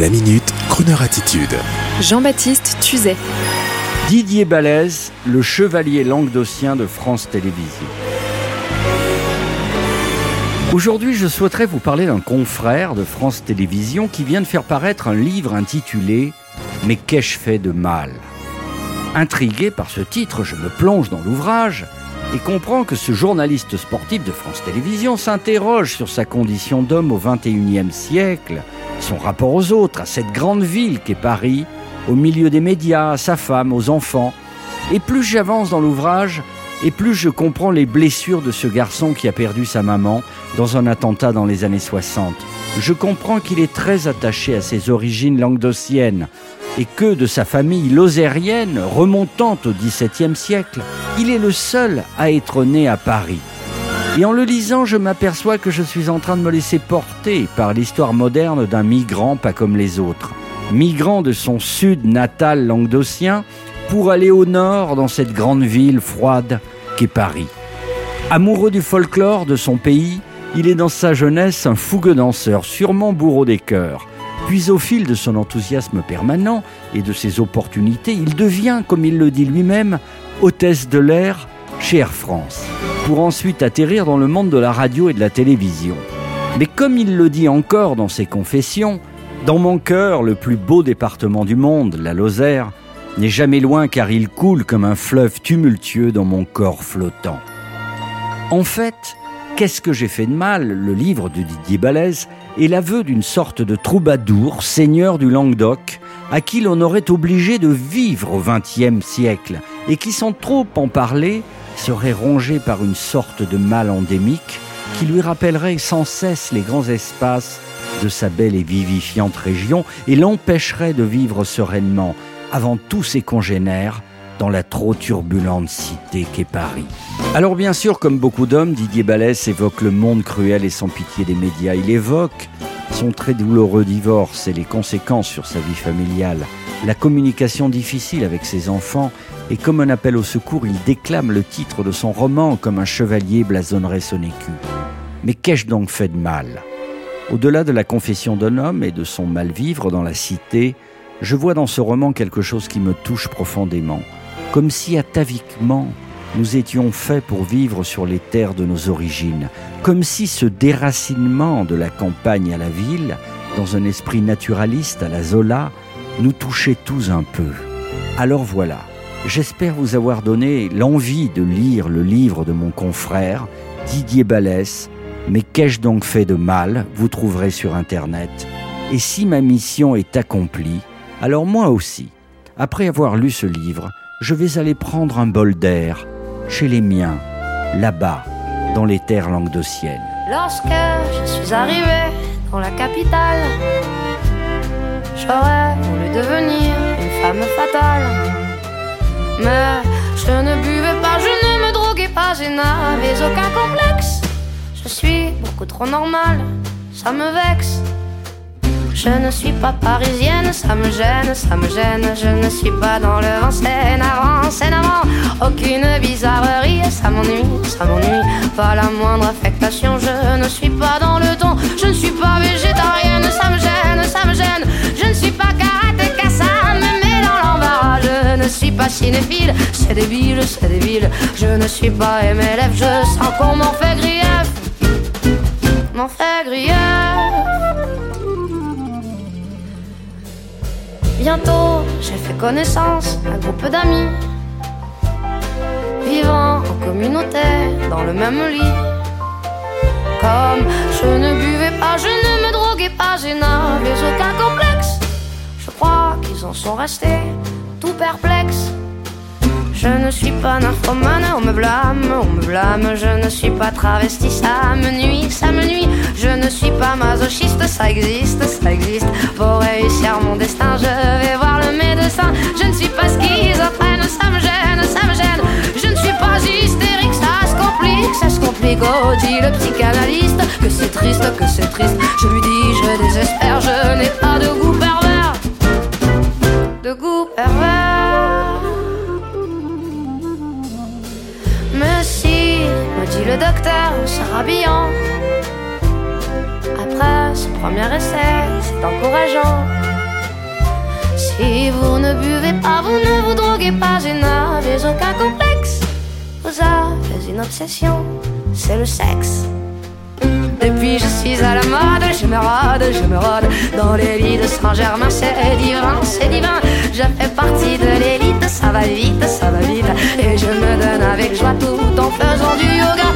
La minute, Kroneur attitude. Jean-Baptiste Tuzet. Didier Balèze, le chevalier languedocien de France Télévisions. Aujourd'hui, je souhaiterais vous parler d'un confrère de France Télévisions qui vient de faire paraître un livre intitulé Mais qu'ai-je fait de mal? Intrigué par ce titre, je me plonge dans l'ouvrage et comprends que ce journaliste sportif de France Télévisions s'interroge sur sa condition d'homme au XXIe siècle son rapport aux autres, à cette grande ville qu'est Paris, au milieu des médias, à sa femme, aux enfants. Et plus j'avance dans l'ouvrage, et plus je comprends les blessures de ce garçon qui a perdu sa maman dans un attentat dans les années 60. Je comprends qu'il est très attaché à ses origines languedociennes et que de sa famille lozérienne remontant au XVIIe siècle, il est le seul à être né à Paris. Et en le lisant, je m'aperçois que je suis en train de me laisser porter par l'histoire moderne d'un migrant pas comme les autres. Migrant de son sud natal languedocien pour aller au nord dans cette grande ville froide qu'est Paris. Amoureux du folklore de son pays, il est dans sa jeunesse un fougueux danseur, sûrement bourreau des cœurs. Puis au fil de son enthousiasme permanent et de ses opportunités, il devient, comme il le dit lui-même, hôtesse de l'air chez Air France pour ensuite atterrir dans le monde de la radio et de la télévision. Mais comme il le dit encore dans ses confessions, dans mon cœur, le plus beau département du monde, la Lozère, n'est jamais loin car il coule comme un fleuve tumultueux dans mon corps flottant. En fait, Qu'est-ce que j'ai fait de mal? Le livre de Didier Balèze est l'aveu d'une sorte de troubadour, seigneur du Languedoc, à qui l'on aurait obligé de vivre au XXe siècle, et qui sans trop en parler serait rongé par une sorte de mal endémique qui lui rappellerait sans cesse les grands espaces de sa belle et vivifiante région et l'empêcherait de vivre sereinement avant tous ses congénères dans la trop turbulente cité qu'est Paris. Alors bien sûr, comme beaucoup d'hommes, Didier Balès évoque le monde cruel et sans pitié des médias. Il évoque son très douloureux divorce et les conséquences sur sa vie familiale, la communication difficile avec ses enfants et comme un appel au secours, il déclame le titre de son roman comme un chevalier blasonnerait son écu. Mais qu'ai-je donc fait de mal? Au-delà de la confession d'un homme et de son mal-vivre dans la cité, je vois dans ce roman quelque chose qui me touche profondément, comme si ataviquement nous étions faits pour vivre sur les terres de nos origines, comme si ce déracinement de la campagne à la ville, dans un esprit naturaliste à la Zola, nous touchait tous un peu. Alors voilà, J'espère vous avoir donné l'envie de lire le livre de mon confrère, Didier Balès, Mais qu'ai-je donc fait de mal Vous trouverez sur Internet. Et si ma mission est accomplie, alors moi aussi, après avoir lu ce livre, je vais aller prendre un bol d'air chez les miens, là-bas, dans les terres languedociennes. Lorsque je suis arrivé dans la capitale, j'aurais voulu devenir une femme fatale mais je ne buvais pas, je ne me droguais pas, je n'avais aucun complexe. Je suis beaucoup trop normale, ça me vexe. Je ne suis pas parisienne, ça me gêne, ça me gêne. Je ne suis pas dans le vent, c'est navrant, c'est navrant. Aucune bizarrerie, ça m'ennuie, ça m'ennuie. Pas la moindre affectation, je ne suis pas dans le ton. Je ne suis pas végétarienne, ça me gêne, ça me gêne. Je ne suis pas karatéka, ça me met dans l'embarras. Je ne suis pas cinéphile, c'est débile, c'est débile. Je ne suis pas MLF, je sens qu'on m'en fait grief. M'en fait grief. Bientôt, j'ai fait connaissance d'un groupe d'amis vivant en communauté dans le même lit. Comme je ne buvais pas, je ne me droguais pas, je n'avais aucun complexe. Je crois qu'ils en sont restés tout perplexes. Je ne suis pas nymphomane, on me blâme, on me blâme. Je ne suis pas travesti, ça me nuit, ça me nuit. Je ne suis pas masochiste, ça existe, ça existe. Pour réussir mon destin, je vais voir le médecin. Je ne suis pas schizophrène, ça me gêne, ça me gêne. Je ne suis pas hystérique, ça se complique, ça se complique. Oh, dit le psychanalyste que c'est triste, que c'est triste. Je lui dis, je désespère, je n'ai pas de goût pervers. De goût pervers. Mais si, me dit le docteur en se. Premier essai, encourageant. Si vous ne buvez pas, vous ne vous droguez pas et n'avez aucun complexe. Vous avez une obsession, c'est le sexe. Depuis je suis à la mode, je me rôde, je me rôde Dans les lits de Saint-Germain, c'est divin, c'est divin Je fais partie de l'élite, ça va vite, ça va vite Et je me donne avec joie tout en faisant du yoga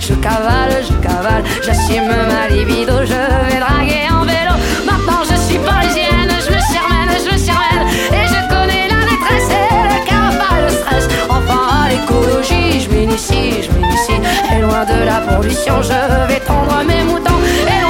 je cavale, je cavale J'assume ma libido, je vais draguer en vélo. Maintenant je suis parisienne, je me suis remène, je me suis remène Et je connais la détresse et le cavale, le stress Enfin à l'écologie, je m'initie, je m'initie. Et loin de la pollution, je vais tondre mes moutons Et